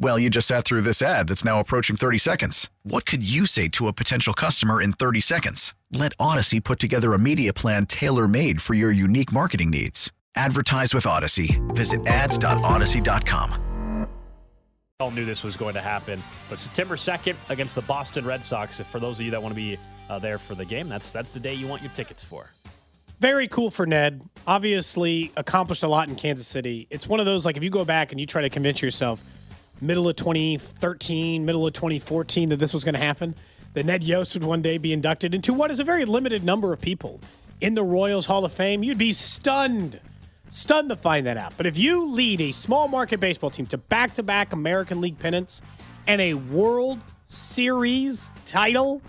Well, you just sat through this ad that's now approaching 30 seconds. What could you say to a potential customer in 30 seconds? Let Audacy put together a media plan tailor made for your unique marketing needs. Advertise with Audacy. Visit ads.audacy.com. all knew this was going to happen. But September 2nd against the Boston Red Sox, if for those of you that want to be uh, there for the game, that's that's the day you want your tickets for. Very cool for Ned. Obviously, accomplished a lot in Kansas City. It's one of those like if you go back and you try to convince yourself, middle of 2013, middle of 2014, that this was going to happen, that Ned Yost would one day be inducted into what is a very limited number of people in the Royals Hall of Fame, you'd be stunned, stunned to find that out. But if you lead a small market baseball team to back to back American League pennants and a World Series title,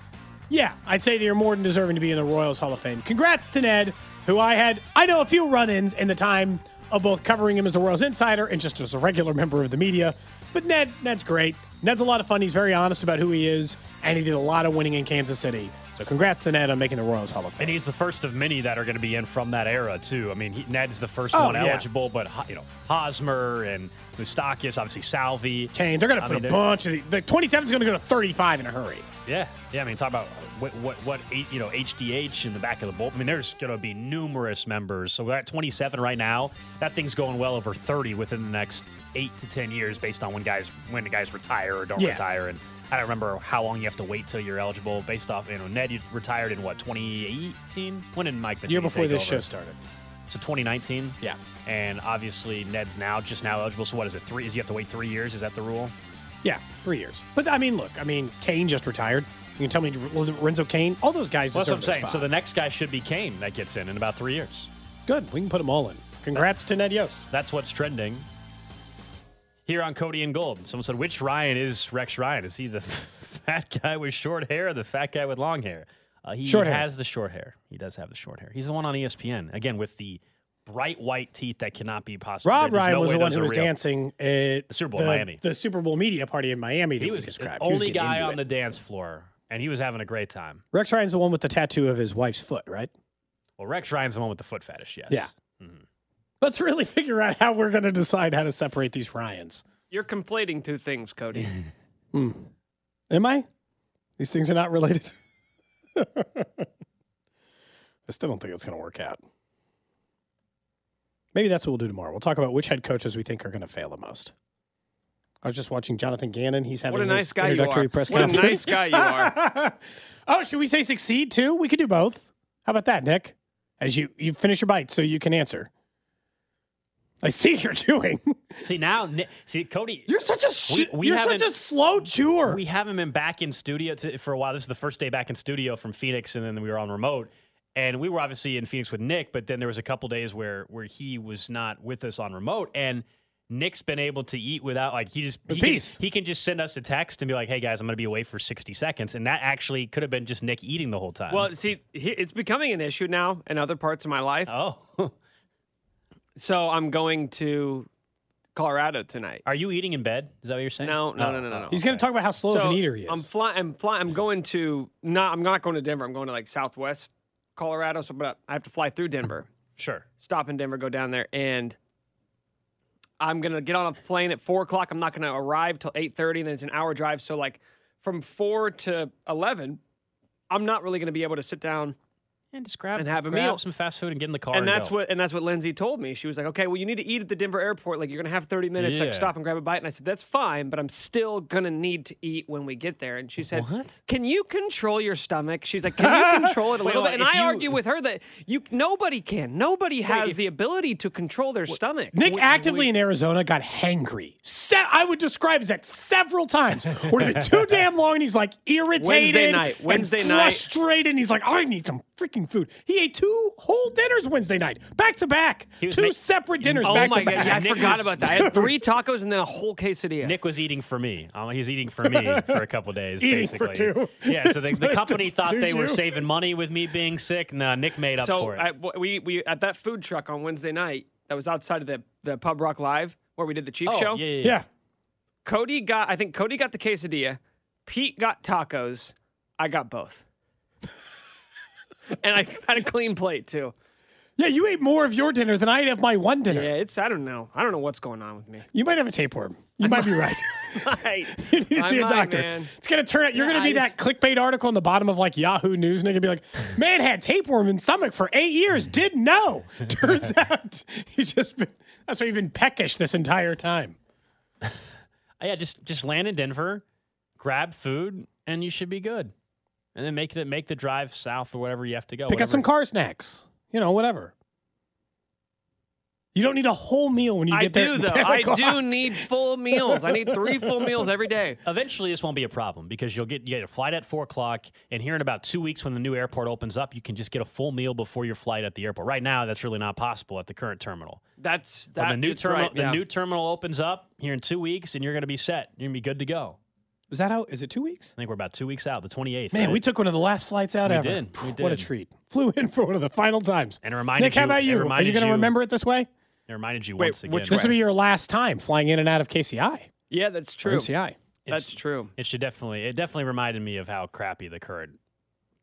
yeah, I'd say that you're more than deserving to be in the Royals Hall of Fame. Congrats to Ned, who I had, I know a few run ins in the time of both covering him as the Royals insider and just as a regular member of the media. But Ned, Ned's great. Ned's a lot of fun. He's very honest about who he is, and he did a lot of winning in Kansas City. So congrats to Ned on making the Royals Hall of Fame. And he's the first of many that are going to be in from that era too. I mean, he, Ned's the first Oh, one yeah. eligible, but you know Hosmer and Moustakas, obviously Salvy. Cain, they're going to I put mean, a bunch of the, the 27 is going to go to 35 in a hurry. Yeah, yeah. I mean, talk about what what what you know HDH in the back of the bullpen. I mean, there's going to be numerous members. So we're at 27 right now. That thing's going well over 30 within the next eight to 10 years, based on when guys when the guys retire or don't Yeah. retire. And I don't remember how long you have to wait till you're eligible, based off you know Ned you retired in what 2018. When did Mike the year before this over? show started. So 2019. Yeah. And obviously Ned's now just now eligible. So what is it? Three? Is you have to wait three years? Is that the rule? Yeah, three years. But I mean, look, I mean, Cain just retired. You can tell me Lorenzo Cain, all those guys Well, that's what I'm saying. spot. So the next guy should be Cain that gets in in about three years. Good. We can put them all in. Congrats to Ned Yost. That's what's trending. Here on Cody and Gold, someone said, "Which Ryan is Rex Ryan? Is he the fat guy with short hair, or the fat guy with long hair?" Uh, he Short hair. has the short hair. He does have the short hair. He's the one on ESPN again with the bright white teeth that cannot be possible. Rob Ryan no was the one who was real. dancing at The Super Bowl the, Miami. The Super Bowl media party in Miami He was the described. He was only getting guy on it. the dance floor, and he was having a great time. Rex Ryan's the one with the tattoo of his wife's foot, right? Well, Rex Ryan's the one with the foot fetish. Yes. Yeah. Let's really figure out how we're going to decide how to separate these Ryans. You're conflating two things, Cody. Hmm. Am I? These things are not related. I still don't think it's going to work out. Maybe that's what we'll do tomorrow. We'll talk about which head coaches we think are going to fail the most. I was just watching Jonathan Gannon. He's having What a his nice guy you are. press What a nice guy you are. oh, should we say succeed too? We could do both. How about that, Nick? As you you finish your bite, so you can answer. I see you're doing. See now, see Cody. You're such a sh- We- we you're such a slow chewer. We haven't been back in studio to, for a while. This is the first day back in studio from Phoenix, and then we were on remote. And we were obviously in Phoenix with Nick, but then there was a couple days where where he was not with us on remote, and Nick's been able to eat without like he just With he can, peace. he can just send us a text and be like, "Hey guys, I'm going to be away for 60 seconds," and that actually could have been just Nick eating the whole time. well, see, he- it's becoming an issue now in other parts of my life. oh, So I'm going to Colorado tonight. are you eating in bed? Is that what you're saying? No, no, Oh, no, no, no, no. He's going to talk about how slow of So an eater he is. I'm flying. I'm flying. I'm going to not. I'm not going to Denver. I'm going to like Southwest Colorado. So, but I have to fly through Denver. Sure. Stop in Denver, go down there, and I'm gonna get on a plane at four o'clock. I'm not gonna arrive till eight thirty. Then it's an hour drive. So like from four to eleven, I'm not really gonna be able to sit down And just grab And have a grab meal. some fast food and get in the car. and that's go. what and that's what Lindsay told me. She was like, "Okay, well, you need to eat at the Denver airport. Like, you're gonna have 30 minutes. Yeah. Like, stop and grab a bite." And I said, "That's fine, but I'm still gonna need to eat when we get there." And she said, What? Can you control your stomach?" She's like, "Can you control it a little wait, bit?" And I you- argue with her that you nobody can. Nobody has the ability to control their stomach. Nick actively in Arizona got hangry. Se- I would describe that several times. Would have been too damn long, and he's like irritated, Wednesday night. and Wednesday night. frustrated. And he's like, I need some freaking food. He ate two whole dinners Wednesday night, back to back, two ma- separate dinners Oh back my to god! back. Yeah, I Nick forgot was- about that. I had three tacos and then a whole quesadilla. Nick was eating for me. Um, he was eating for me for a couple days. Eating for basically. two. Yeah. So the, the company thought they were stew. saving money with me being sick. No, Nick made up so for it. I, w- we we at that food truck on Wednesday night that was outside of the the Pub Rock Live where we did the Chief oh, show. Yeah, yeah, yeah. yeah. Cody got, I think Cody got the quesadilla. Pete got tacos. I got both. And I had a clean plate too. Yeah, you ate more of your dinner than I ate of my one dinner. Yeah, it's, I don't know. I don't know what's going on with me. You might have a tapeworm. You might be right. Right. you need to I see a doctor. man. It's gonna turn out you're Yeah, gonna be I that clickbait article on the bottom of like Yahoo News, and they're gonna be like, "Man had tapeworm in stomach for eight years, didn't know." Turns out he's just been. That's why you've been peckish this entire time. Yeah, just just land in Denver, grab food, and you should be good. And then make the make the drive south or whatever you have to go. Pick whatever. up some car snacks. You know, whatever. You don't need a whole meal when you I get there. I do though. I do need full meals. I need three full meals every day. Eventually, this won't be a problem because you'll get you get a flight at four o'clock, and here in about two weeks, when the new airport opens up, you can just get a full meal before your flight at the airport. Right now, that's really not possible at the current terminal. That's When that. the new terminal, right, the new terminal opens up here in two weeks, and you're going to be set. You're going to be good to go. Is that how? Is it two weeks? I think we're about two weeks out, the 28th. Man, right? we took one of the last flights out We ever. did. We did. What a treat. Flew in for one of the final times. And it reminded Nick, how about it you? Are you going to remember it this way? It reminded you Wait, once again. which This will be your last time flying in and out of KCI. Yeah, that's Or true. MCI. That's It's- true. It should definitely. It definitely reminded me of how crappy the current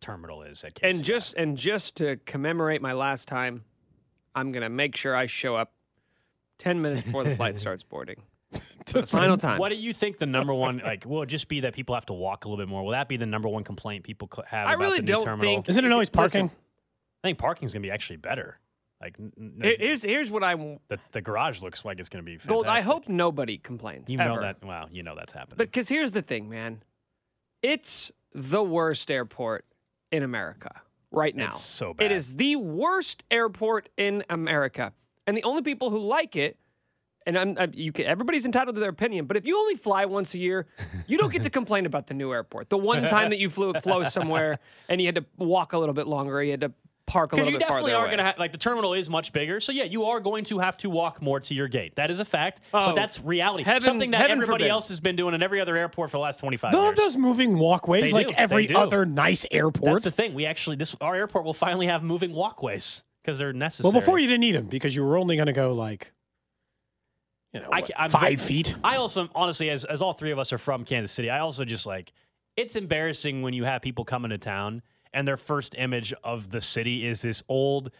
terminal is at KCI. And just and just to commemorate my last time, I'm gonna make sure I show up ten minutes before the flight starts boarding. For the final time. What do you think the number one like? Will it just be that people have to walk a little bit more? Will that be the number one complaint people have? I about really the new don't terminal? think- Isn't it always parking? Listen. I think parking's gonna be actually better. Like n- n- Here's here's what I the the garage looks like it's gonna be. Fantastic. Gold. I hope nobody complains. you ever. know that. Wow, you know that's happening. But because here's the thing, man, it's the worst airport in America right now. It's so bad. is the worst airport in America, and the only people who like it. And I'm, I, you can, everybody's entitled to their opinion, but if you only fly once a year, you don't get to complain about the new airport. The one time that you flew flow somewhere and you had to walk a little bit longer, you had to park a little Because little you bit definitely farther are going to have, like, the terminal is much bigger. So, yeah, you are going to have to walk more to your gate. That is a fact. Oh, but that's reality. heaven- Something that everybody forbid. else has been doing in every other airport for the last 25 They'll years. have those moving walkways They like do. every other nice airport. That's the thing. We actually, this our airport will finally have moving walkways because they're necessary. well, before you didn't need them because you were only going to go like, you know, I what, ca- I'm five very- feet. I also, honestly, as, as all three of us are from Kansas City, I also just like, it's embarrassing when you have people come into town and their first image of the city is this old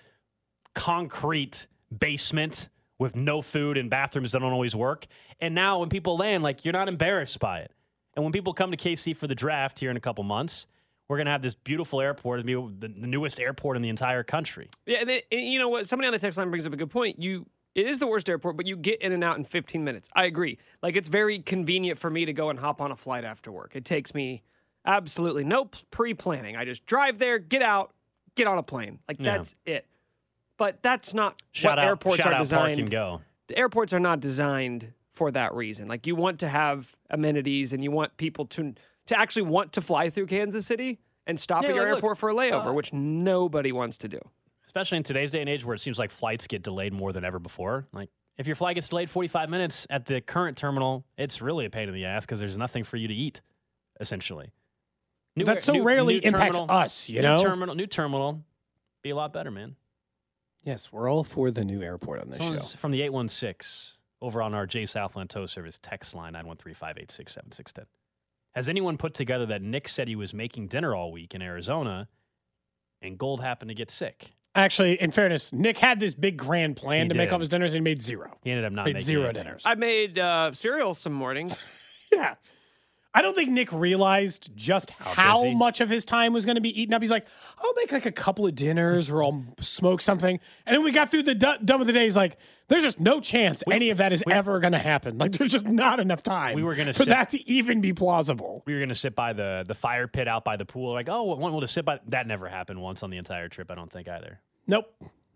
concrete basement with no food and bathrooms that don't always work. And now when people land, like, you're not embarrassed by it. And when people come to KC for the draft here in a couple months, we're going to have this beautiful airport, it'll the, the newest airport in the entire country. Yeah, and, it, and you know what? Somebody on the text line brings up a good point. You, it is the worst airport, but you get in and out in 15 minutes. I agree. Like it's very convenient for me to go and hop on a flight after work. It takes me absolutely no pre-planning. I just drive there, get out, get on a plane. Like Yeah. that's it. But that's not Shout what out, airports shout are out designed. Park and Go. The airports are not designed for that reason. Like you want to have amenities and you want people to to actually want to fly through Kansas City and stop Yeah, at your look, airport for a layover, uh, which nobody wants to do. Especially in today's day and age where it seems like flights get delayed more than ever before. Like if your flight gets delayed 45 minutes at the current terminal, it's really a pain in the ass because there's nothing for you to eat, essentially. New That so new- rarely new impacts terminal- us, you new know? terminal, new terminal, be a lot better, man. Yes, we're all for the new airport on this show. From the 816 over on our J Southland Tow Service text line 913-586-7610. Has anyone put together that Nick said he was making dinner all week in Arizona and Gold happened to get sick? Actually, in fairness, Nick had this big grand plan He to make did. all his dinners and he made zero. He ended up not Made making zero anything. dinners. I made uh, cereal some mornings. yeah. I don't think Nick realized just how busy? much of his time was going to be eaten up. He's like, I'll make like a couple of dinners or I'll smoke something. And then we got through the du- dumb of the day. He's like, there's just no chance any of that is ever going to happen. Like, there's just not enough time We were gonna for sit- that to even be plausible. We were going to sit by the the fire pit out by the pool. Like, oh, one will to sit by. That never happened once on the entire trip. I don't think either. Nope.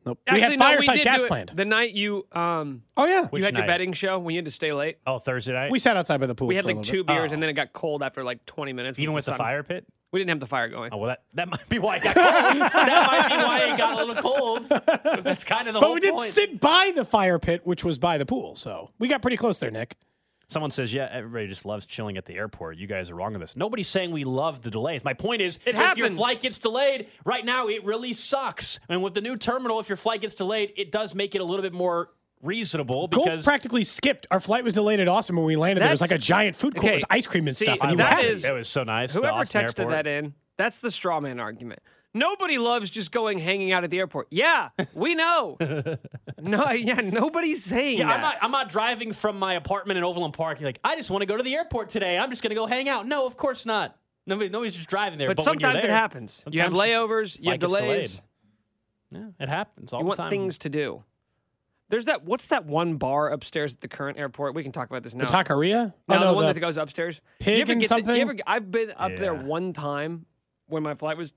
Nope. Actually, we had no, fireside did chats planned. The night you um Oh, yeah. Which you had your night? betting show when you had to stay late. Oh, Thursday night. We sat outside by the pool. We had for like little two bit. beers Oh. and then it got cold after like 20 minutes. even with the sun. fire pit. We didn't have the fire going. Oh well, that, that might be why it got cold. that might be why it got a little cold. That's kind of the But whole we did point. sit by the fire pit, which was by the pool. So we got pretty close there, Nick. Someone says, "Yeah, everybody just loves chilling at the airport." You guys are wrong on this. Nobody's saying we love the delays. My point is, It if your flight gets delayed, right now it really sucks. And with the new terminal, if your flight gets delayed, it does make it a little bit more reasonable Cole because practically skipped. Our flight was delayed at Austin when we landed. There was like a giant food court okay, with ice cream and see, stuff, and he uh, was that happy. is- it was so nice. Whoever texted airport. that in, that's the straw man argument. Nobody loves just going hanging out at the airport. Yeah, we know. no, yeah, nobody's saying Yeah, that. I'm not. I'm not driving from my apartment in Overland Park. You're like, I just want to go to the airport today. I'm just going to go hang out. No, of course not. Nobody, nobody's just driving there. but, But, when you're sometimes it there- happens. You have layovers, you have delays. Yeah, it happens all You the want things to do. There's that. What's that one bar upstairs at the current airport? We can talk about this now. The taqueria? No, oh, the one the- that goes upstairs. pig you ever and get the- something? you ever, I've been up there one time when my flight was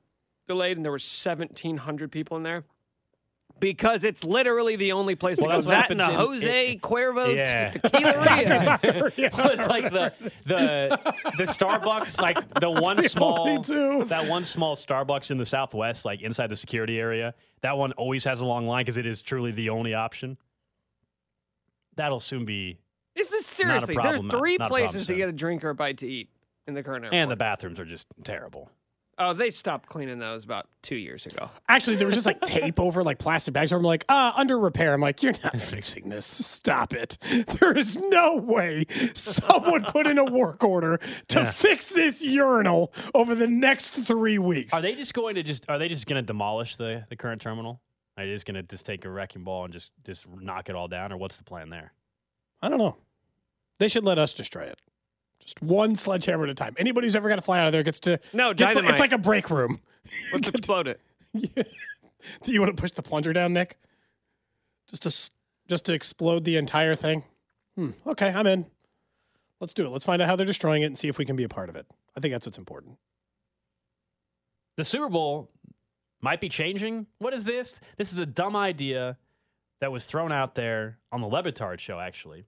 delayed and there were 1,700 people in there. Because it's literally the only place Well, to go. That and the in- Jose Cuervo Yeah. te- Tequila. Well, it's like the the the Starbucks, like the one small that one small Starbucks in the Southwest, like inside the security area. That one always has a long line because it is truly the only option. That'll soon be, It's just seriously, there's three not places to get a drink or a bite to eat in the current airport. and the bathrooms are just terrible. Oh, they stopped cleaning those about two years ago. Actually, there was just like tape over like plastic bags. Where I'm like, uh, under repair. I'm like, you're not fixing this. Stop it. There is no way someone put in a work order to fix this urinal over the next three weeks. Are they just going to just? Are they just going to demolish the the current terminal? Are they just going to just take a wrecking ball and just just knock it all down, or what's the plan there? I don't know. They should let us destroy it. Just one sledgehammer at a time. Anybody who's ever got to fly out of there gets to. No, gets like- dynamite. it's like a break room. Let's explode it. Do you want to push the plunger down, Nick? Just to just to explode the entire thing? Hmm. Okay, I'm in. Let's do it. Let's find out how they're destroying it and see if we can be a part of it. I think that's what's important. The Super Bowl might be changing. What is this? This is a dumb idea that was thrown out there on the Le Batard show, actually.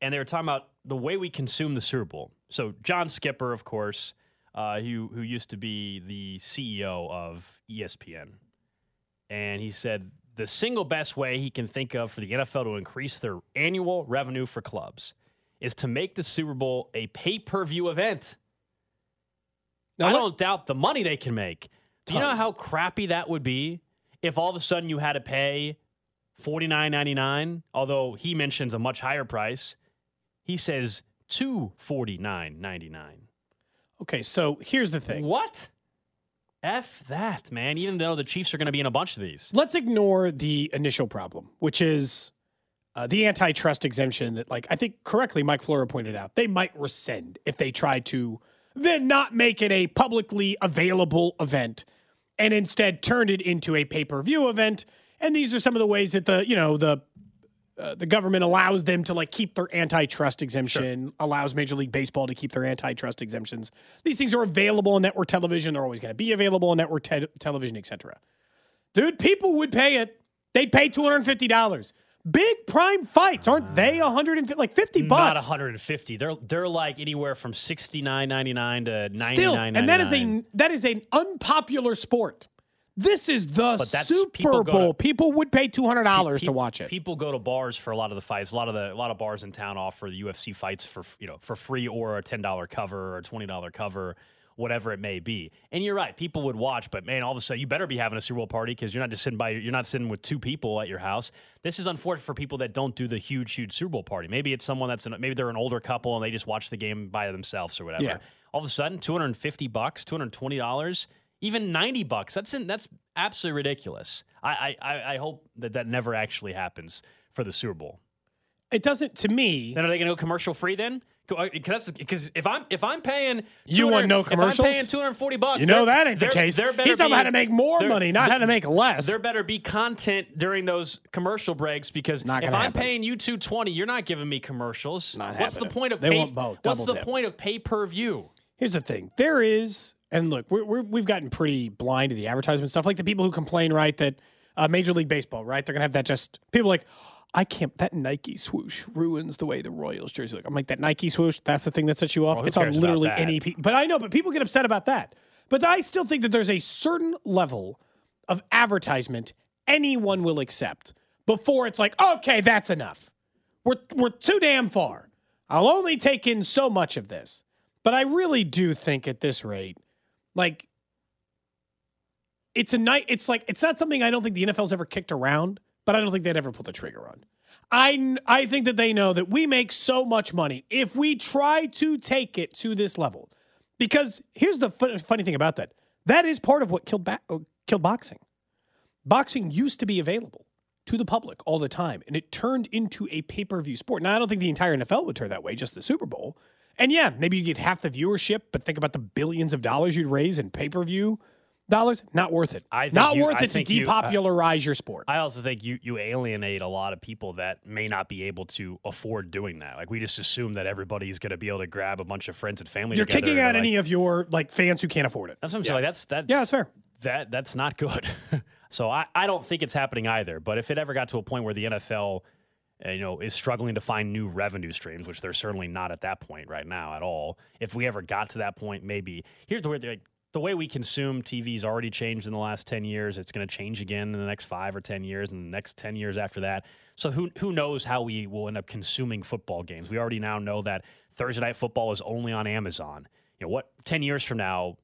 And they were talking about the way we consume the Super Bowl. So John Skipper, of course, uh, who who used to be the CEO of ESPN, and he said the single best way he can think of for the NFL to increase their annual revenue for clubs is to make the Super Bowl a pay per view event. Now I don't doubt the money they can make. Do you know how crappy that would be if all of a sudden you had to pay forty nine ninety nine? Although he mentions a much higher price, he says two forty nine ninety nine. Okay, so here's the thing. What? F that, man. Even though the Chiefs are going to be in a bunch of these. Let's ignore the initial problem, which is uh, the antitrust exemption that, like, I think correctly Mike Florio pointed out, they might rescind if they try to then not make it a publicly available event and instead turn it into a pay per view event. And these are some of the ways that the, you know, the uh, the government allows them to like keep their antitrust exemption, allows Major League Baseball to keep their antitrust exemptions. These things are available on network television. They're always going to be available on network te- television, etc. Dude, people would pay it. They'd pay two hundred and fifty dollars. Big prime fights aren't they? One hundred and like fifty bucks. Not bucks. 150. They're they're like anywhere from 69.99 to ninety nine. Still, and that is a that is an unpopular sport. This is the Super people go to- Bowl. people would pay two hundred dollars to watch it. People go to bars for a lot of the fights. A lot of the a lot of bars in town offer the UFC fights for you know for free or a ten dollar cover or a twenty dollar cover, whatever it may be. And you're right, people would watch, but man, all of a sudden you better be having a Super Bowl party because you're not just sitting by you're not sitting with two people at your house. This is unfortunate for people that don't do the huge huge Super Bowl party. Maybe it's someone that's an, maybe they're an older couple and they just watch the game by themselves or whatever. Yeah. All of a sudden, two hundred and fifty bucks, two hundred twenty dollars. Even ninety bucks. That's in, that's absolutely ridiculous. I, I I- hope that that never actually happens for the Super Bowl. It doesn't to me. Then are they going to go commercial free then? Because uh, if I'm if I'm paying You want no if commercials? I'm paying 240 bucks. You know that ain't the case. He's talking about how to make more money, not how to make less. There better be content during those commercial breaks because if I'm happen. paying you 220, you're not giving me commercials. Not What's happening. the point of They pay, want both, What's the dip. point of pay per view? Here's the thing: there is, and look, we're, we're, we've gotten pretty blind to the advertisement stuff. Like the people who complain, right, that uh, Major League Baseball, right, they're gonna have that just people like. I can't. That Nike swoosh ruins the way the Royals jersey look. I'm like that Nike swoosh. That's the thing that sets you off. Well, it's on literally any. Pe- but I know. But people get upset about that. But I still think that there's a certain level of advertisement anyone will accept before it's like, okay, that's enough. We're we're too damn far. I'll only take in so much of this. But I really do think at this rate, like it's a night it's like it's not something I don't think the NFL's ever kicked around, but I don't think they'd ever pull the trigger on. I I think that they know that we make so much money if we try to take it to this level. Because here's the fu- funny thing about that. That is part of what killed ba- uh, killed boxing. Boxing used to be available to the public all the time, and it turned into a pay per view sport. Now, I don't think the entire NFL would turn that way, just the Super Bowl. And yeah, maybe you get half the viewership, but think about the billions of dollars you'd raise in pay per view dollars. Not worth it. I think Not you- worth I it to think you- uh, depopularize your sport. I also think you you alienate a lot of people that may not be able to afford doing that. Like we just assume that everybody's going to be able to grab a bunch of friends and family. You're kicking out they're any of your like fans who can't afford it. That's what I'm saying. Like that's that's Yeah, that's fair. That that's not good. so I, I don't think it's happening either. But if it ever got to a point where the NFL, Uh, you know, is struggling to find new revenue streams, which they're certainly not at that point right now at all. If we ever got to that point, maybe here's the way like, the way we consume TV's already changed in the last ten years. It's going to change again in the next five or ten years, and the next ten years after that. So who who knows how we will end up consuming football games? We already now know that Thursday night football is only on Amazon. You know what? Ten years from now,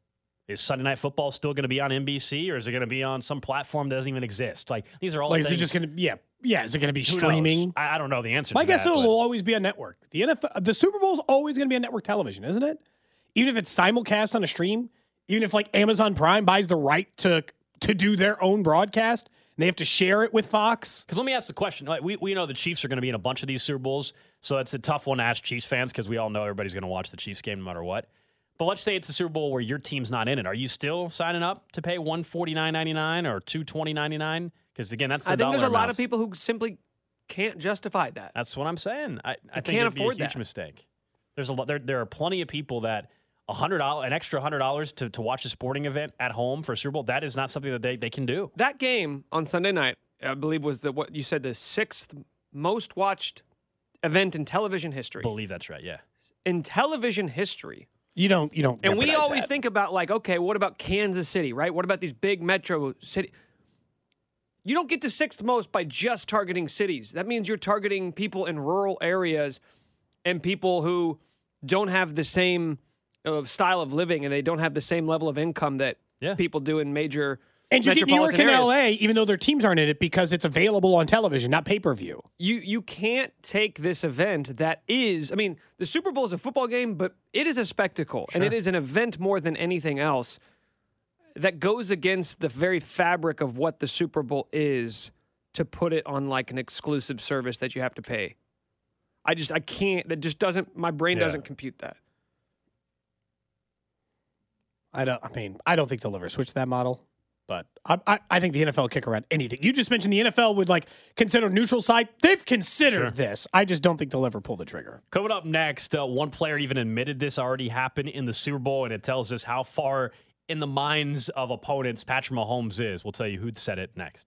is Sunday Night Football still going to be on NBC or is it going to be on some platform that doesn't even exist? Like these are all. Like, is it just going to? Yeah, yeah. Is it going to be streaming? I, I don't know the answer. My to guess that, it'll but- always be on network. The NFL, the Super Bowl is always going to be on network television, isn't it? Even if it's simulcast on a stream, even if like Amazon Prime buys the right to to do their own broadcast, and they have to share it with Fox. Because let me ask the question. Like, we, we know the Chiefs are going to be in a bunch of these Super Bowls, so it's a tough one to ask Chiefs fans because we all know everybody's going to watch the Chiefs game no matter what. But let's say it's a Super Bowl where your team's not in it. Are you still signing up to pay one forty nine ninety nine or two twenty ninety nine? Because again, that's the I think there's a dollar lot of people who simply can't justify that. That's what I'm saying. I, I think can't be a afford huge that. mistake. There's a lot. There, there are plenty of people that a hundred dollars, an extra hundred dollars to, to watch a sporting event at home for a Super Bowl. That is not something that they, they can do. That game on Sunday night, I believe, was the what you said the sixth most watched event in television history. believe that's right. Yeah. In television history, You don't. You don't. and we always that. think about like, okay, what about Kansas City, right? What about these big metro city? You don't get to sixth most by just targeting cities. That means you're targeting people in rural areas and people who don't have the same uh, style of living and they don't have the same level of income that Yeah. people do in major And you get New York and. LA, even though their teams aren't in it, because it's available on television, not pay per view. you you can't take this event that is I mean the Super Bowl is a football game but it is a spectacle and it is an event more than anything else that goes against the very fabric of what the Super Bowl is to put it on like an exclusive service that you have to pay. I just I can't that just doesn't my brain Yeah. doesn't compute that. I don't. I mean, I don't think they'll ever switch that model. But I, I, I think the NFL kick around anything. You just mentioned the NFL would like consider neutral site. They've considered Sure. this. I just don't think they'll ever pull the trigger. Coming up next, uh, one player even admitted this already happened in the Super Bowl, and it tells us how far in the minds of opponents Patrick Mahomes is. We'll tell you who said it next.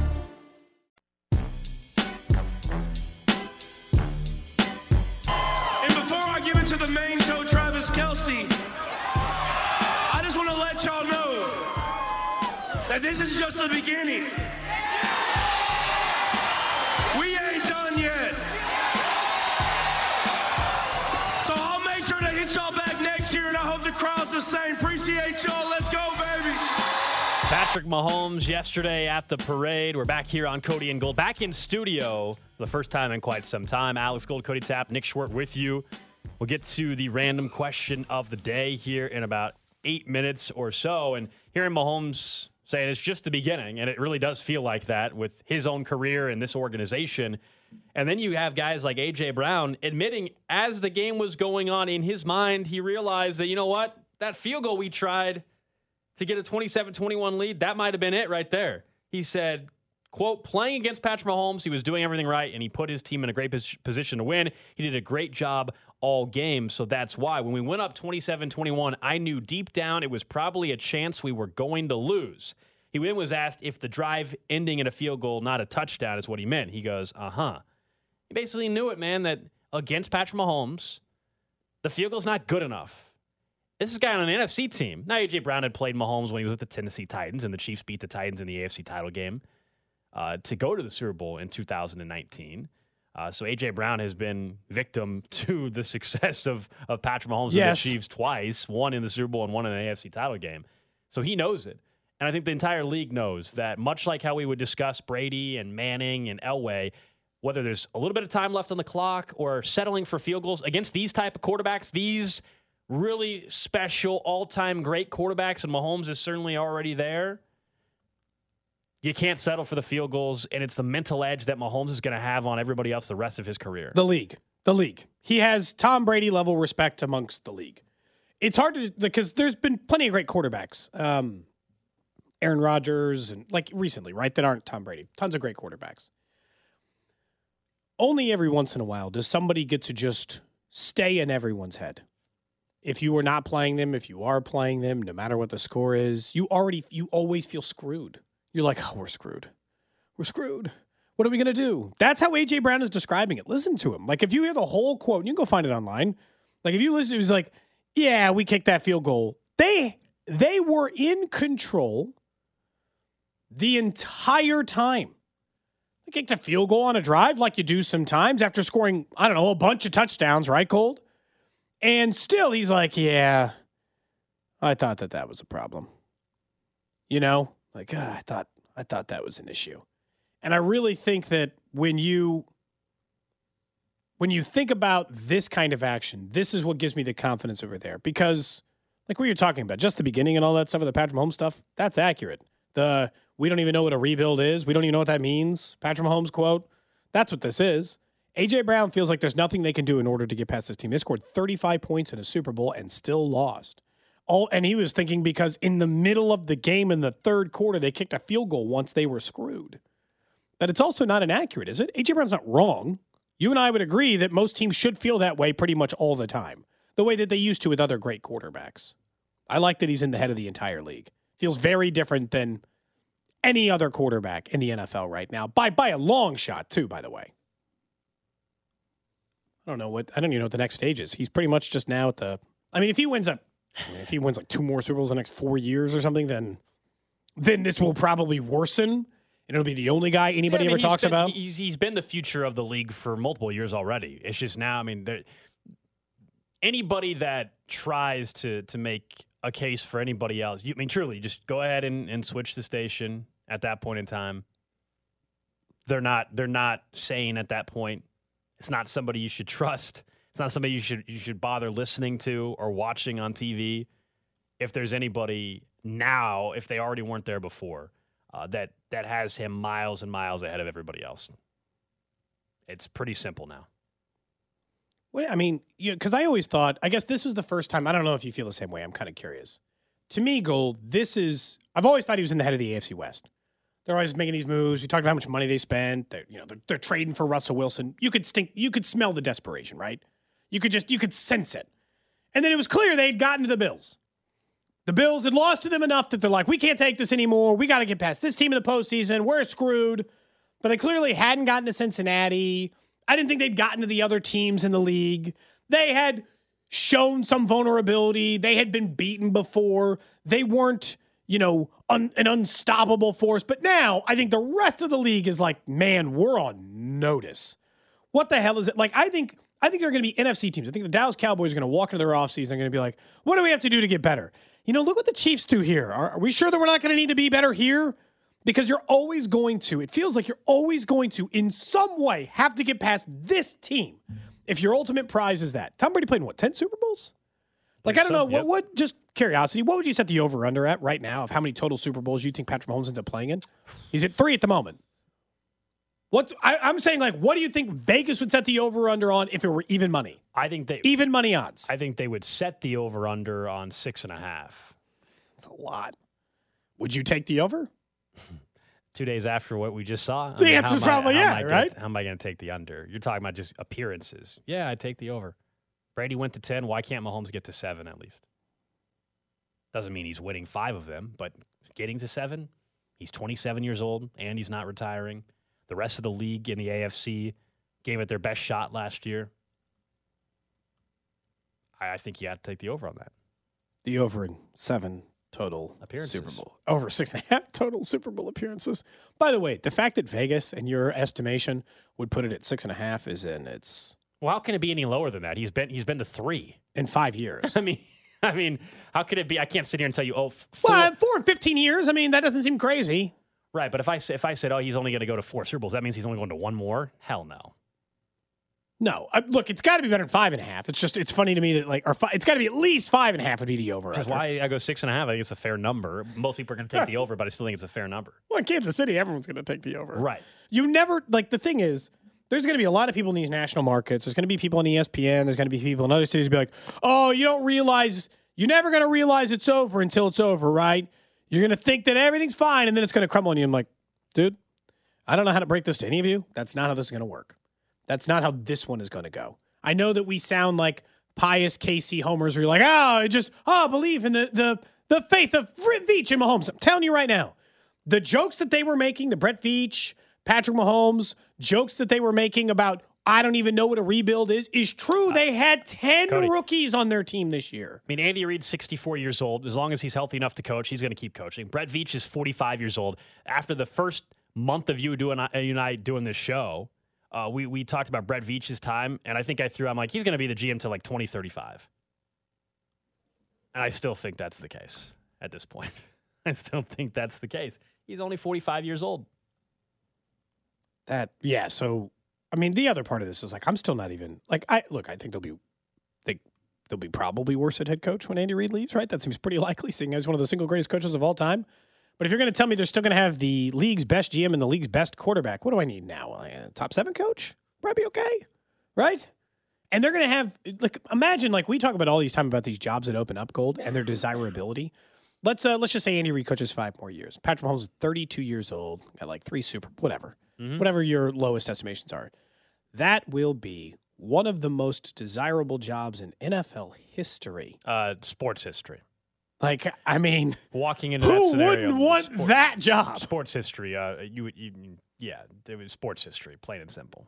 This is just the beginning. We ain't done yet. So I'll make sure to hit y'all back next year, and I hope the crowd's the same. Appreciate y'all. Let's go, baby. Patrick Mahomes yesterday at the parade. We're back here on Cody and Gold, back in studio for the first time in quite some time. Alex Gold, Cody Tapp, Nick Schwartz with you. We'll get to the random question of the day here in about eight minutes or so. And hearing Mahomes saying it's just the beginning, and it really does feel like that with his own career and this organization. And then you have guys like A.J. Brown admitting as the game was going on in his mind, he realized that, you know what? That field goal we tried to get a 27-21 lead, that might have been it right there. He said, quote, playing against Patrick Mahomes, he was doing everything right, and he put his team in a great pos- position to win. He did a great job all game, so that's why. When we went up 27-21, I knew deep down it was probably a chance we were going to lose. He then was asked if the drive ending in a field goal, not a touchdown, is what he meant. He goes, uh-huh. He basically knew it, man, that against Patrick Mahomes, the field goal's not good enough. This is a guy on an NFC team. Now, A.J. Brown had played Mahomes when he was with the Tennessee Titans, and the Chiefs beat the Titans in the AFC title game uh, to go to the Super Bowl in 2019. Uh, so A.J. Brown has been victim to the success of, of Patrick Mahomes Yes. and the Chiefs twice, one in the Super Bowl and one in an AFC title game. So he knows it. And I think the entire league knows that, much like how we would discuss Brady and Manning and Elway, whether there's a little bit of time left on the clock or settling for field goals against these type of quarterbacks, these really special all-time great quarterbacks, and Mahomes is certainly already there. You can't settle for the field goals, and it's the mental edge that Mahomes is going to have on everybody else the rest of his career. The league. The league. He has Tom Brady level respect amongst the league. It's hard to because there's been plenty of great quarterbacks. Um, Aaron Rodgers and like recently, right? That aren't Tom Brady. Tons of great quarterbacks. Only every once in a while does somebody get to just stay in everyone's head. If you are not playing them, if you are playing them, no matter what the score is, you already you always feel screwed. You're like, oh, we're screwed. We're screwed. What are we gonna do? That's how AJ Brown is describing it. Listen to him. Like if you hear the whole quote, you can go find it online. Like if you listen, to he's like, "Yeah, we kicked that field goal." They they were in control the entire time. They kicked a field goal on a drive, like you do sometimes after scoring. I don't know a bunch of touchdowns, right, Cold? And still, he's like, "Yeah, I thought that that was a problem." You know, like ah, I thought I thought that was an issue. And I really think that when you when you think about this kind of action, this is what gives me the confidence over there. Because like what you're talking about, just the beginning and all that stuff with the Patrick Mahomes stuff, that's accurate. The we don't even know what a rebuild is. We don't even know what that means. Patrick Mahomes quote. That's what this is. AJ Brown feels like there's nothing they can do in order to get past this team. They scored 35 points in a Super Bowl and still lost. All and he was thinking because in the middle of the game in the third quarter, they kicked a field goal once they were screwed. But it's also not inaccurate, is it? AJ Brown's not wrong. You and I would agree that most teams should feel that way pretty much all the time, the way that they used to with other great quarterbacks. I like that he's in the head of the entire league. Feels very different than any other quarterback in the NFL right now, by by a long shot too. By the way, I don't know what I don't even know what the next stage is. He's pretty much just now at the. I mean, if he wins a, I mean, if he wins like two more Super Bowls in the next four years or something, then then this will probably worsen. And it'll be the only guy anybody Yeah, I mean, ever talks been- about. He's, he's been the future of the league for multiple years already. It's just now, I mean, there, anybody that tries to to make a case for anybody else, you, I mean, truly, just go ahead and, and switch the station at that point in time. They're not they're not saying at that point It's not somebody you should trust. It's not somebody you should you should bother listening to or watching on TV. If there's anybody now, if they already weren't there before, uh, that that has him miles and miles ahead of everybody else. It's pretty simple now. Well, I mean, because I always thought, I guess this was the first time. I don't know if you feel the same way. I'm kind of curious. To me, Gold, this is. I've always thought he was in the head of the AFC West. They're always making these moves. We talked about how much money they spent. They're, you know, they're, they're trading for Russell Wilson. You could stink. You could smell the desperation, right? You could just, you could sense it. And then it was clear they had gotten to the Bills. The Bills had lost to them enough that they're like, we can't take this anymore. We got to get past this team in the postseason. We're screwed. But they clearly hadn't gotten to Cincinnati. I didn't think they'd gotten to the other teams in the league. They had shown some vulnerability. They had been beaten before. They weren't, you know, un- an unstoppable force. But now I think the rest of the league is like, man, we're on notice. What the hell is it? Like, I think I think they're going to be NFC teams. I think the Dallas Cowboys are going to walk into their offseason. They're going to be like, what do we have to do to get better? You know, look what the Chiefs do here. Are, are we sure that we're not going to need to be better here? Because you're always going to, it feels like you're always going to, in some way, have to get past this team if your ultimate prize is that. Tom Brady played in what, 10 Super Bowls? Like, I don't know. What, what, just curiosity, what would you set the over under at right now of how many total Super Bowls you think Patrick Mahomes ends up playing in? He's at three at the moment. What's I, am saying like, what do you think Vegas would set the over under on if it were even money? I think they even money odds. I think they would set the over under on six and a half. That's a lot. Would you take the over? Two days after what we just saw, I the answer's how probably I, yeah, I right? Gonna, how am I going to take the under? You're talking about just appearances. Yeah, I take the over. Brady went to ten. Why can't Mahomes get to seven at least? Doesn't mean he's winning five of them, but getting to seven. He's 27 years old and he's not retiring. The rest of the league in the AFC gave it their best shot last year. I, I think you have to take the over on that. The over in seven total Appearances. Super Bowl. Over six and a half total Super Bowl appearances. By the way, the fact that Vegas, in your estimation, would put it at six and a half is in its Well, how can it be any lower than that? He's been he's been to three. in five years. I mean, I mean, how could it be? I can't sit here and tell you, oh, well, four and fifteen years. I mean, that doesn't seem crazy. Right. But if I if I said, oh, he's only going to go to four Super Bowls, that means he's only going to one more. Hell no. No, I, look, it's got to be better than five and a half. It's just it's funny to me that like, or fi- it's got to be at least five and a half would be the over. Is why I go six and a half. I think it's a fair number. Most people are going to take the over, but I still think it's a fair number. Well, in Kansas City, everyone's going to take the over. Right. You never like the thing is. There's going to be a lot of people in these national markets. There's going to be people on ESPN. There's going to be people in other cities be like, "Oh, you don't realize you're never going to realize it's over until it's over, right? You're going to think that everything's fine, and then it's going to crumble on you." I'm like, dude, I don't know how to break this to any of you. That's not how this is going to work. That's not how this one is going to go. I know that we sound like pious KC homers. Where you're like, "Oh, just oh, believe in the the the faith of Veach and Mahomes." I'm telling you right now, the jokes that they were making, the Brett Veach, Patrick Mahomes, jokes that they were making about I don't even know what a rebuild is, is true. They had 10 Cody. rookies on their team this year. I mean, Andy Reid's 64 years old. As long as he's healthy enough to coach, he's going to keep coaching. Brett Veach is 45 years old. After the first month of you doing uh, you and I doing this show, uh, we we talked about Brett Veach's time, and I think I threw. I'm like, he's going to be the GM till like 2035, and I still think that's the case at this point. I still think that's the case. He's only 45 years old. That yeah, so I mean the other part of this is like I'm still not even like I look, I think they'll be they they'll be probably worse at head coach when Andy Reid leaves, right? That seems pretty likely, seeing as one of the single greatest coaches of all time. But if you're going to tell me they're still going to have the league's best GM and the league's best quarterback, what do I need now? A top seven coach? Probably okay, right? And they're going to have like imagine like we talk about all these time about these jobs that open up gold and their desirability. Let's uh, let's just say Andy Reid coaches five more years. Patrick Mahomes is 32 years old, got like three super whatever, whatever your lowest estimations are. That will be one of the most desirable jobs in NFL history. Uh, sports history. Like, I mean, Walking into that who scenario, wouldn't want sport- that job? Sports history. Uh, you would, you, yeah, it was sports history, plain and simple.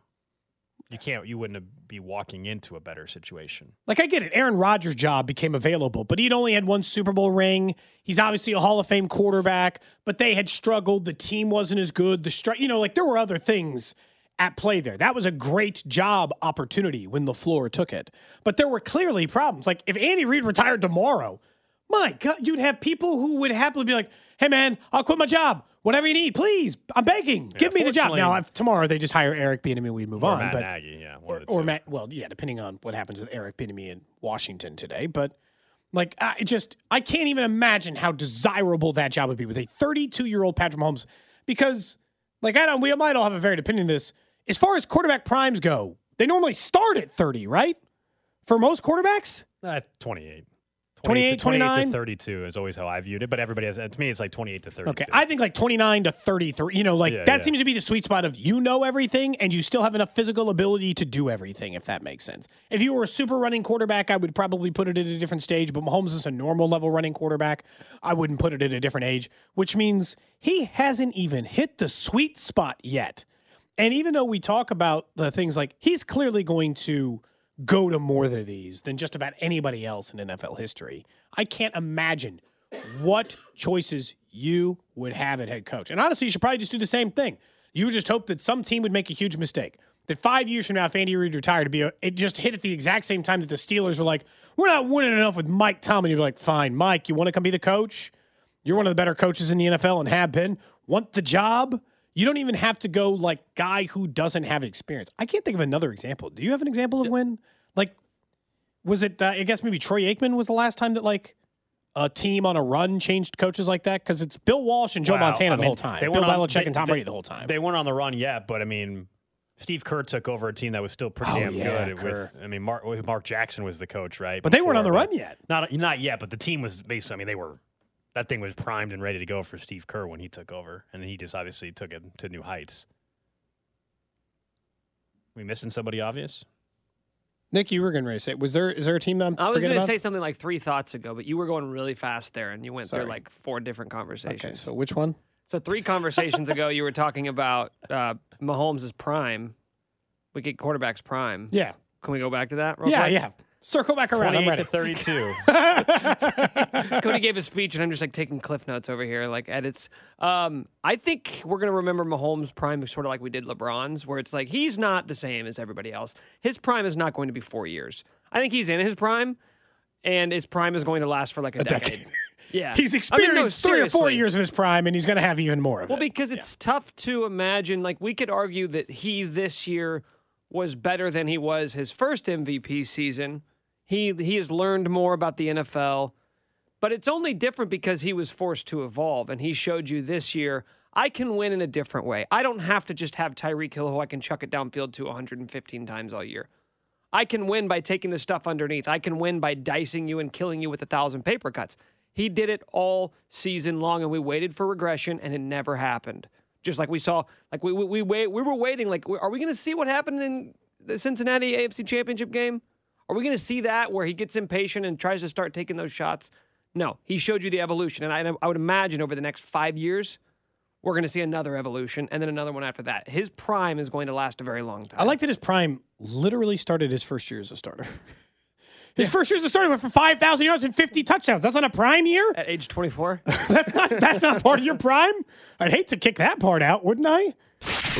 You can't, you wouldn't be walking into a better situation. Like, I get it. Aaron Rodgers' job became available, but he'd only had one Super Bowl ring. He's obviously a Hall of Fame quarterback, but they had struggled. The team wasn't as good. The stri- you know, like there were other things at play there. That was a great job opportunity when LaFleur took it. But there were clearly problems. Like if Andy Reid retired tomorrow, my God, you'd have people who would happily be like, hey man, I'll quit my job. Whatever you need, please. I'm begging. Give me the job. Now, if tomorrow they just hire Eric Bieniemy, we'd move on. Matt but Nagy, yeah, or, or. Matt. Well, yeah, depending on what happens with Eric Bieniemy in Washington today. But like, I just I can't even imagine how desirable that job would be with a 32 year old Patrick Mahomes. Because like I don't, we might all have a varied opinion of this. As far as quarterback primes go, they normally start at 30, right? For most quarterbacks. Uh, 28. 28, 28 29? to 32 is always how I viewed it, but everybody has, to me, it's like 28 to 30. Okay, I think like 29 to 33. You know, like Yeah, that yeah. seems to be the sweet spot of you know everything and you still have enough physical ability to do everything, if that makes sense. If you were a super running quarterback, I would probably put it at a different stage, but Mahomes is a normal level running quarterback. I wouldn't put it at a different age, which means he hasn't even hit the sweet spot yet. And even though we talk about the things like he's clearly going to go to more of these than just about anybody else in NFL history, I can't imagine what choices you would have at head coach. And honestly, you should probably just do the same thing. You would just hope that some team would make a huge mistake. That five years from now, if Andy Reid retired, to be a, it just hit at the exact same time that the Steelers were like, "We're not winning enough with Mike Tomlin." You'd be like, "Fine, Mike, you want to come be the coach? You're one of the better coaches in the NFL and have been. Want the job? You don't even have to go like guy who doesn't have experience. I can't think of another example. Do you have an example of when, like, was it? Uh, I guess maybe Troy Aikman was the last time that like a team on a run changed coaches like that because it's Bill Walsh and Joe Wow, Montana I the mean, whole time. they Bill Belichick they- and Tom they- Brady the whole time. They weren't on the run yet, but I mean, Steve Kerr took over a team that was still pretty Oh, damn yeah, good. Kerr. With, I mean, Mark, Mark Jackson was the coach, right? But they weren't on the run yet. Not not yet, but the team was basically. I mean, they were. That thing was primed and ready to go for Steve Kerr when he took over, and then he just obviously took it to new heights. We missing somebody obvious? Nick, you were going to say, was there is there a team that I'm I was going to say something like three thoughts ago, but you were going really fast there, and you went Sorry. through like four different conversations. Okay, so which one? So three conversations ago, you were talking about uh, Mahomes' prime. We get quarterbacks prime. Yeah. Can we go back to that? Real Yeah, quick? yeah. Circle back around. I'm 28 ready. to 32. Cody gave a speech, and I'm just like taking cliff notes over here, like edits. Um, I think we're gonna remember Mahomes' prime sort of like we did LeBron's, where it's like he's not the same as everybody else. His prime is not going to be four years. I think he's in his prime, and his prime is going to last for like a, A decade. decade. Yeah, He's I mean, experienced no, three or four years of his prime, and he's going to have even more of Well, it. Well, because it's tough to imagine. Like we could argue that he this year was better than he was his first MVP season. He he has learned more about the NFL, but it's only different because he was forced to evolve, and he showed you this year. I can win in a different way. I don't have to just have Tyreek Hill who I can chuck it downfield to 115 times all year. I can win by taking the stuff underneath. I can win by dicing you and killing you with a thousand paper cuts. He did it all season long, and we waited for regression, and it never happened. Just like we saw, like we we we, wait, we were waiting. Like, are we going to see what happened in the Cincinnati AFC Championship game? Are we going to see that where he gets impatient and tries to start taking those shots? No, he showed you the evolution, and I, I would imagine over the next five years, we're going to see another evolution, and then another one after that. His prime is going to last a very long time. I like that his prime literally started his first year as a starter. His first year as a starter went for 5,000 yards and 50 touchdowns. That's not a prime year? At age 24? that's, not, that's not part of your prime? I'd hate to kick that part out, wouldn't I?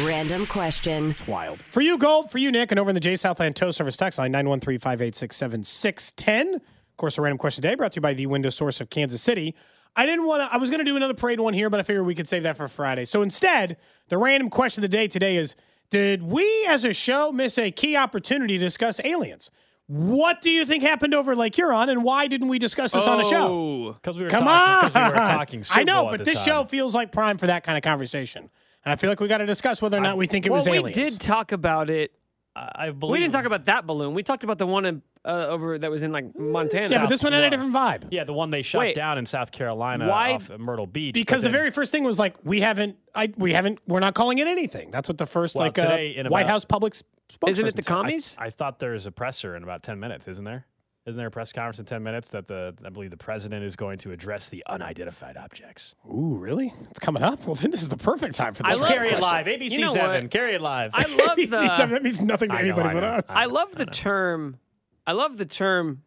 Random question. Wild. For you, Gold. For you, Nick. And over in the J Southland Tow Service text line, 913 586 7610. Of course, a random question today brought to you by the window source of Kansas City. I didn't want to, I was going to do another parade one here, but I figured we could save that for Friday. So instead, the random question of the day today is Did we as a show miss a key opportunity to discuss aliens? What do you think happened over Lake Huron, and why didn't we discuss this on the show? Oh, because we were Come talking, on. 'cause we were talking Super I know, Bowl but this time. show feels like prime for that kind of conversation. And I feel like we got to discuss whether or not we think it well, was we did talk about it. I believe We didn't talk about that balloon. We talked about the one in, uh, over that was in like Montana. Yeah, but this one had a different vibe. Yeah, the one they shot Wait. down in South Carolina Why- off of Myrtle Beach. because the then- very first thing was like we haven't, I we haven't, we're not calling it anything. That's what the first Well, like uh, today in White about- House public spokesperson Isn't it the said. commies? I thought there's a presser in about 10 minutes, isn't there? Isn't there a press conference in 10 minutes that the I believe the president is going to address the unidentified objects? Ooh, really? It's coming up. Well, then this is the perfect time for I this. love- Carry it live. ABC You know 7. Carry it live. I love ABC the. seven. That means nothing to know, anybody I but know. us. I love the term. I love the term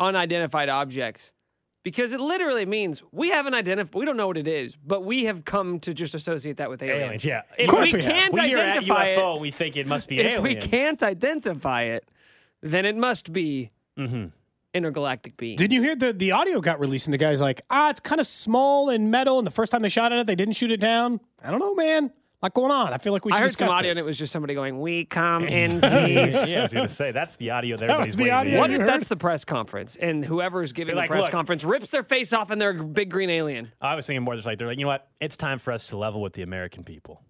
unidentified objects because it literally means we haven't identified. We don't know what it is, but we have come to just associate that with aliens. aliens, yeah. If Of course we, we have. can't we hear at identify UFO, it, we think it must be if aliens. we can't identify it, then it must be Mhm. Intergalactic beings. Didn't you hear the the audio got released and the guy's like, ah, it's kind of small and metal. And the first time they shot at it, they didn't shoot it down. I don't know, man. A lot going on. I feel like we should I heard discuss some audio this. and it was just somebody going, "We come in peace." yeah, I was going to say that's the audio that That everybody's the waiting to audio. What if heard? that's the press conference and whoever's giving They're the like, press "Look." conference rips their face off and they're a big green alien? I was thinking more just like they're like, you know what? It's time for us to level with the American people.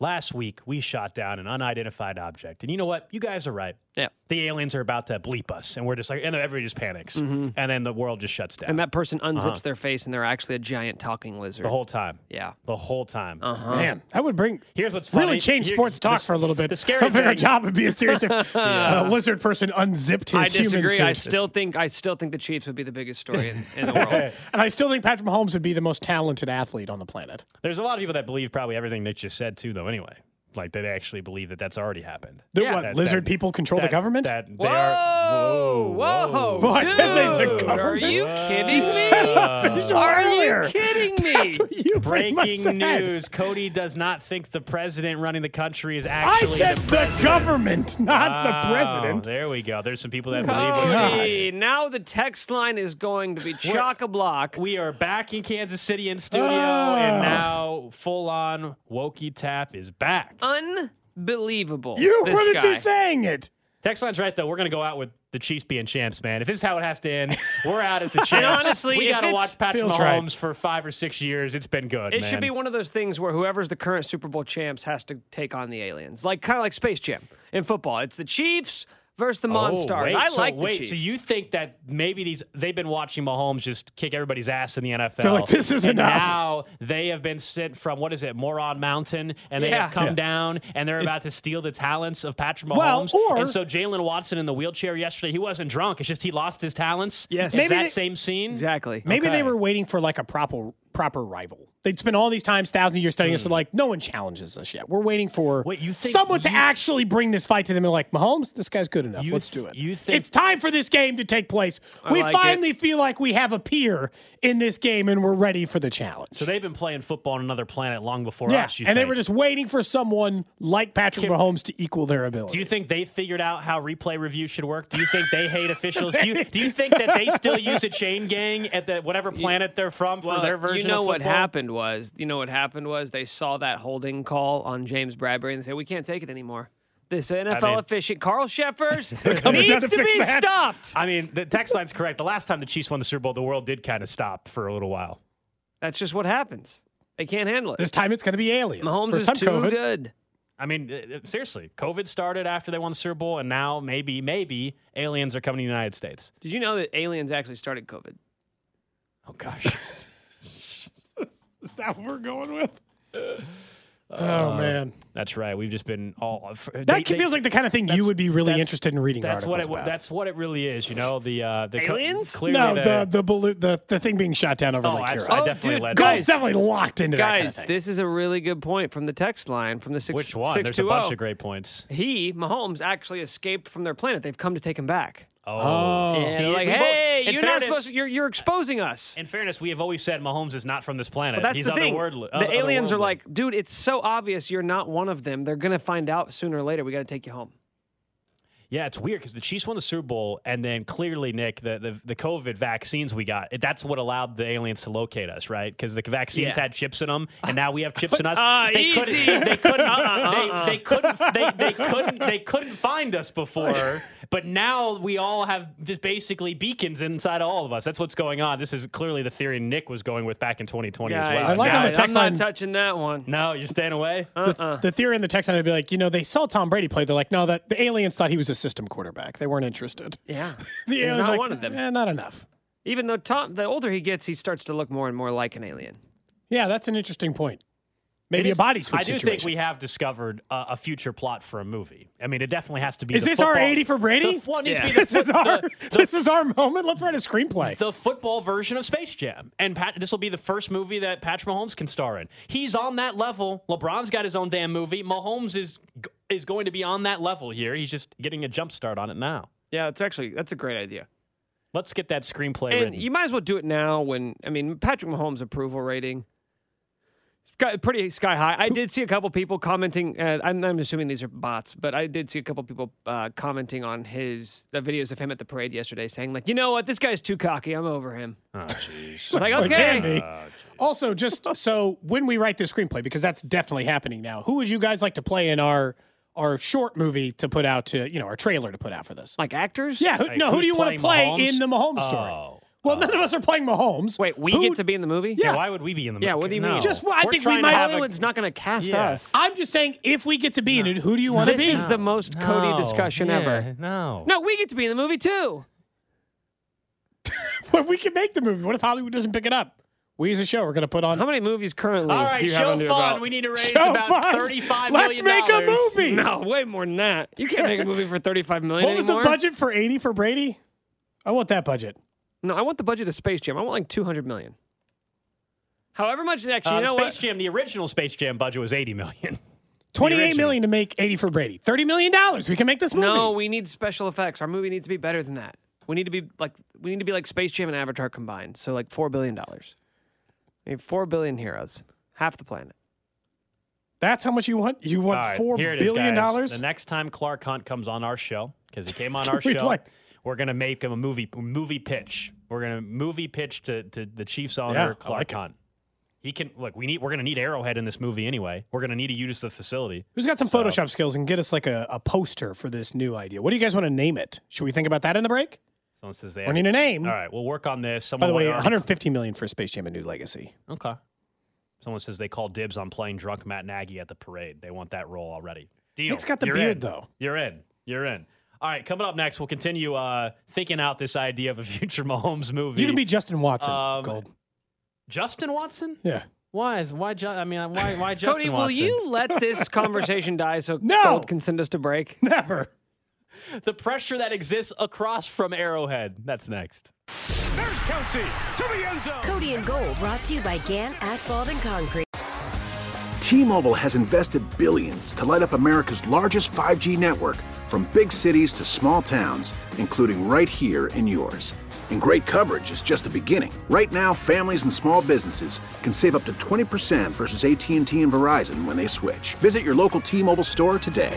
Last week we shot down an unidentified object, and you know what? You guys are right. Yeah. The aliens are about to bleep us, and we're just like, and everybody just panics, Mhm. and then the world just shuts down. And that person unzips Uh-huh. their face and they're actually a giant talking lizard. the whole time. Yeah. The whole time. Uh-huh. Man, that would bring Here's what's funny. really change Here- sports talk the- for a little bit. The scary I think our job would be as serious if a lizard person unzipped his I disagree. human I still think I still think the Chiefs would be the biggest story in, in the world. and I still think Patrick Mahomes would be the most talented athlete on the planet. There's a lot of people that believe probably everything Nick just said too, though. Anyway, like they actually believe that that's already happened. That Yeah. what, That- lizard that- people control the that- government? That they Whoa, are. Whoa, whoa, Well, I can't say the dude, government. Are you kidding me? said official Are earlier. you kidding me? You pretty much Breaking news: Cody does not think the president running the country is actually. I actually said the the, government, not the president. There we go. There's some people that believe what Cody, now the text line is going to be chock a block. We are back in Kansas City in studio, Oh. and ah. now full on Wokey Tap is back. Unbelievable. You this were the guy. two saying it. Text line's right though. We're gonna go out with the Chiefs being champs, man. If this is how it has to end, we're out as the champs. honestly, we gotta watch Patrick Feels Mahomes right. for five or six years. It's been good. It man. should be one of those things where whoever's the current Super Bowl champs has to take on the aliens, like kind of like Space Jam in football. It's the Chiefs versus the Oh, wait, I so, like the wait, Chiefs. so you think that maybe these they've been watching Mahomes just kick everybody's ass in the NFL? They're like, "This is and enough." Now they have been sent from what is it, Moron Mountain, and they Yeah. have come Yeah. down and they're about to steal the talents of Patrick Well, Mahomes. or- and so Jalen Watson in the wheelchair yesterday, he wasn't drunk. It's just he lost his talents. Yes. is Maybe that they- same scene? exactly. Maybe Okay. they were waiting for like a proper proper rival. They'd spent all these times, thousand years studying us. So hmm. like, no one challenges us yet. We're waiting for. Wait, you think someone to actually bring this fight to them. And like, Mahomes, this guy's good enough. Let's th- do it. you think- it's time for this game to take place? I we like it. finally feel like we have a peer in this game, and we're ready for the challenge. So they've been playing football on another planet long before yeah, us. You and they were just waiting for someone like Patrick Can- Mahomes to equal their ability. Do you think they figured out how replay review should work? Do you think they hate officials? Do you, do you think that they still use a chain gang at the whatever planet they're from for Well, their version you know of what football? happened was, you know what happened was they saw that holding call on James Bradberry and they said, we can't take it anymore. This NFL mean- official, Carl Cheffers, coming down needs to to, fix be that. stopped. I mean, the text line's correct. The last time the Chiefs won the Super Bowl, the world did kind of stop for a little while. That's just what happens. They can't handle it. this time it's going to be aliens. Mahomes First is time too COVID. good. I mean, uh, uh, seriously, COVID started after they won the Super Bowl, and now maybe, maybe aliens are coming to the United States. Did you know that aliens actually started COVID? Oh gosh. Is that what we're going with? oh man, That's right. We've just been all. that they- feels they- like the kind of thing you would be really interested in reading That's what it. about. That's what it really is. You know, the uh, the Aliens? clearly no, the, the the balloon, the the thing being shot down over Oh, Lake I, Huron. I Oh, definitely dude, led. Gold's guys- definitely locked into that kind of Guys, thing. this is a really good point from the text line from the six. Which one? There's a 620. bunch of great points. He, Mahomes, actually escaped from their planet. They've come to take him back. Oh, And they're like, we both- hey, in you're not fairness- supposed to, you're, you're exposing us. In fairness, we have always said Mahomes is not from this planet. But that's He's the thing. otherworldly- the aliens are otherworldly. like, dude, it's so obvious you're not one of them. They're going to find out sooner or later. We got to take you home. Yeah, it's weird because the Chiefs won the Super Bowl, and then clearly, Nick, the, the, the COVID vaccines we got, that's what allowed the aliens to locate us, right? Because the vaccines Yeah. had chips in them, and now we have chips in us. Ah, they, easy. Couldn't, they couldn't. Uh-uh, they, they couldn't. They, they couldn't. They couldn't find us before, but now we all have just basically beacons inside of all of us. That's what's going on. This is clearly the theory Nick was going with back in 2020 as well. I like on the guys, text I'm line- not touching that one. no, you're staying away. Uh-uh. the theory in the text line would be like, you know, they saw Tom Brady play. They're like, no, that the aliens thought he was a system quarterback. They weren't interested. Yeah. The aliens not like, one of them. Eh, not enough. Even though Tom, the older he gets, he starts to look more and more like an alien. Yeah, that's an interesting point. Maybe It a body switch I do situation. think we have discovered a, a future plot for a movie. I mean, it definitely has to be. Is this our 80 for Brady? The, well, it needs to Yeah. the, this is our the, this is our moment. Let's write a screenplay. the football version of Space Jam, and Pat, this will be the first movie that Patrick Mahomes can star in. He's on that level. LeBron's got his own damn movie. Mahomes is is going to be on that level here. He's just getting a jump start on it now. Yeah, it's actually that's a great idea. Let's get that screenplay And written. you might as well do it now when I mean Patrick Mahomes' approval rating got pretty sky high. I did see a couple people commenting. Uh, I'm, I'm assuming these are bots, but I did see a couple people uh, commenting on his the videos of him at the parade yesterday, saying like, you know what, this guy's too cocky. I'm over him. Oh, jeez. like, Well, it can okay. be. also, just so when we write the screenplay, because that's definitely happening now. Who would you guys like to play in our our short movie to put out to you know our trailer to put out for this? Like actors? Yeah. Who, Like, no. Who do you want to play Mahomes? in the Mahomes oh, story? Oh. Well, none of us are playing Mahomes. Wait, we Who- get to be in the movie? Yeah. Why would we be in the Yeah, what do you No. mean? Just well, I We're think we might. have a- Hollywood's not going to cast Yeah. us. I'm just saying, if we get to be in it, who do you want to be? This is the most Cody discussion Yeah, ever. No. No, we get to be in the movie too. Well, we can make the movie. What if Hollywood doesn't pick it up? We as a show we're going to put on. How many movies currently All do you have show under your fun. We need to raise Show about fun. thirty-five Let's million make a movie. No, way more than that. You can't make a movie for 35 million What was the budget for 80 for Brady? I want that budget. No, I want the budget of Space Jam. I want like 200 million. However much actually, Uh, you know Space what? Jam, the original Space Jam budget was eighty million. Twenty-eight original. to make 80 for Brady. $30 million. We can make this movie. No, we need special effects. Our movie needs to be better than that. We need to be like we need to be like Space Jam and Avatar combined. So like 4 billion dollars. I mean 4 billion heroes. Half the planet. That's how much you want? You want All right, four here it is, billion guys. dollars? The next time Clark Hunt comes on our show, because he came on our We'd show, like- we're gonna make him a movie movie pitch. We're gonna movie pitch to, to the Chiefs owner Yeah, I Clark like it. Hunt. He can look. We need. We're gonna need Arrowhead in this movie anyway. We're gonna need to use the facility. Who's got some So- Photoshop skills and get us like a, a poster for this new idea? What do you guys want to name it? Should we think about that in the break? Someone says they We need a name. All right, we'll work on this. By the way, already- 150 million for Space Jam: A New Legacy. Okay. Someone says they call dibs on playing drunk Matt Nagy at the parade. They want that role already. Deal. Nick's got the You're beard, in. though. You're in. You're in. All right, coming up next, we'll continue uh, thinking out this idea of a future Mahomes movie. You can be Justin Watson. Um, Gold. Justin Watson? Yeah. Why? Is why? Ju- I mean, why? Why Justin Watson? Cody, will you let this conversation die so No. Gold can send us to break? Never. The pressure that exists across from Arrowhead. That's next. There's Kelce to the end zone. Cody and Gold brought to you by Gant Asphalt and Concrete. T-Mobile has invested billions to light up America's largest 5G network from big cities to small towns, including right here in yours. And great coverage is just the beginning. Right now, families and small businesses can save up to 20% versus AT&T and Verizon when they switch. Visit your local T-Mobile store today.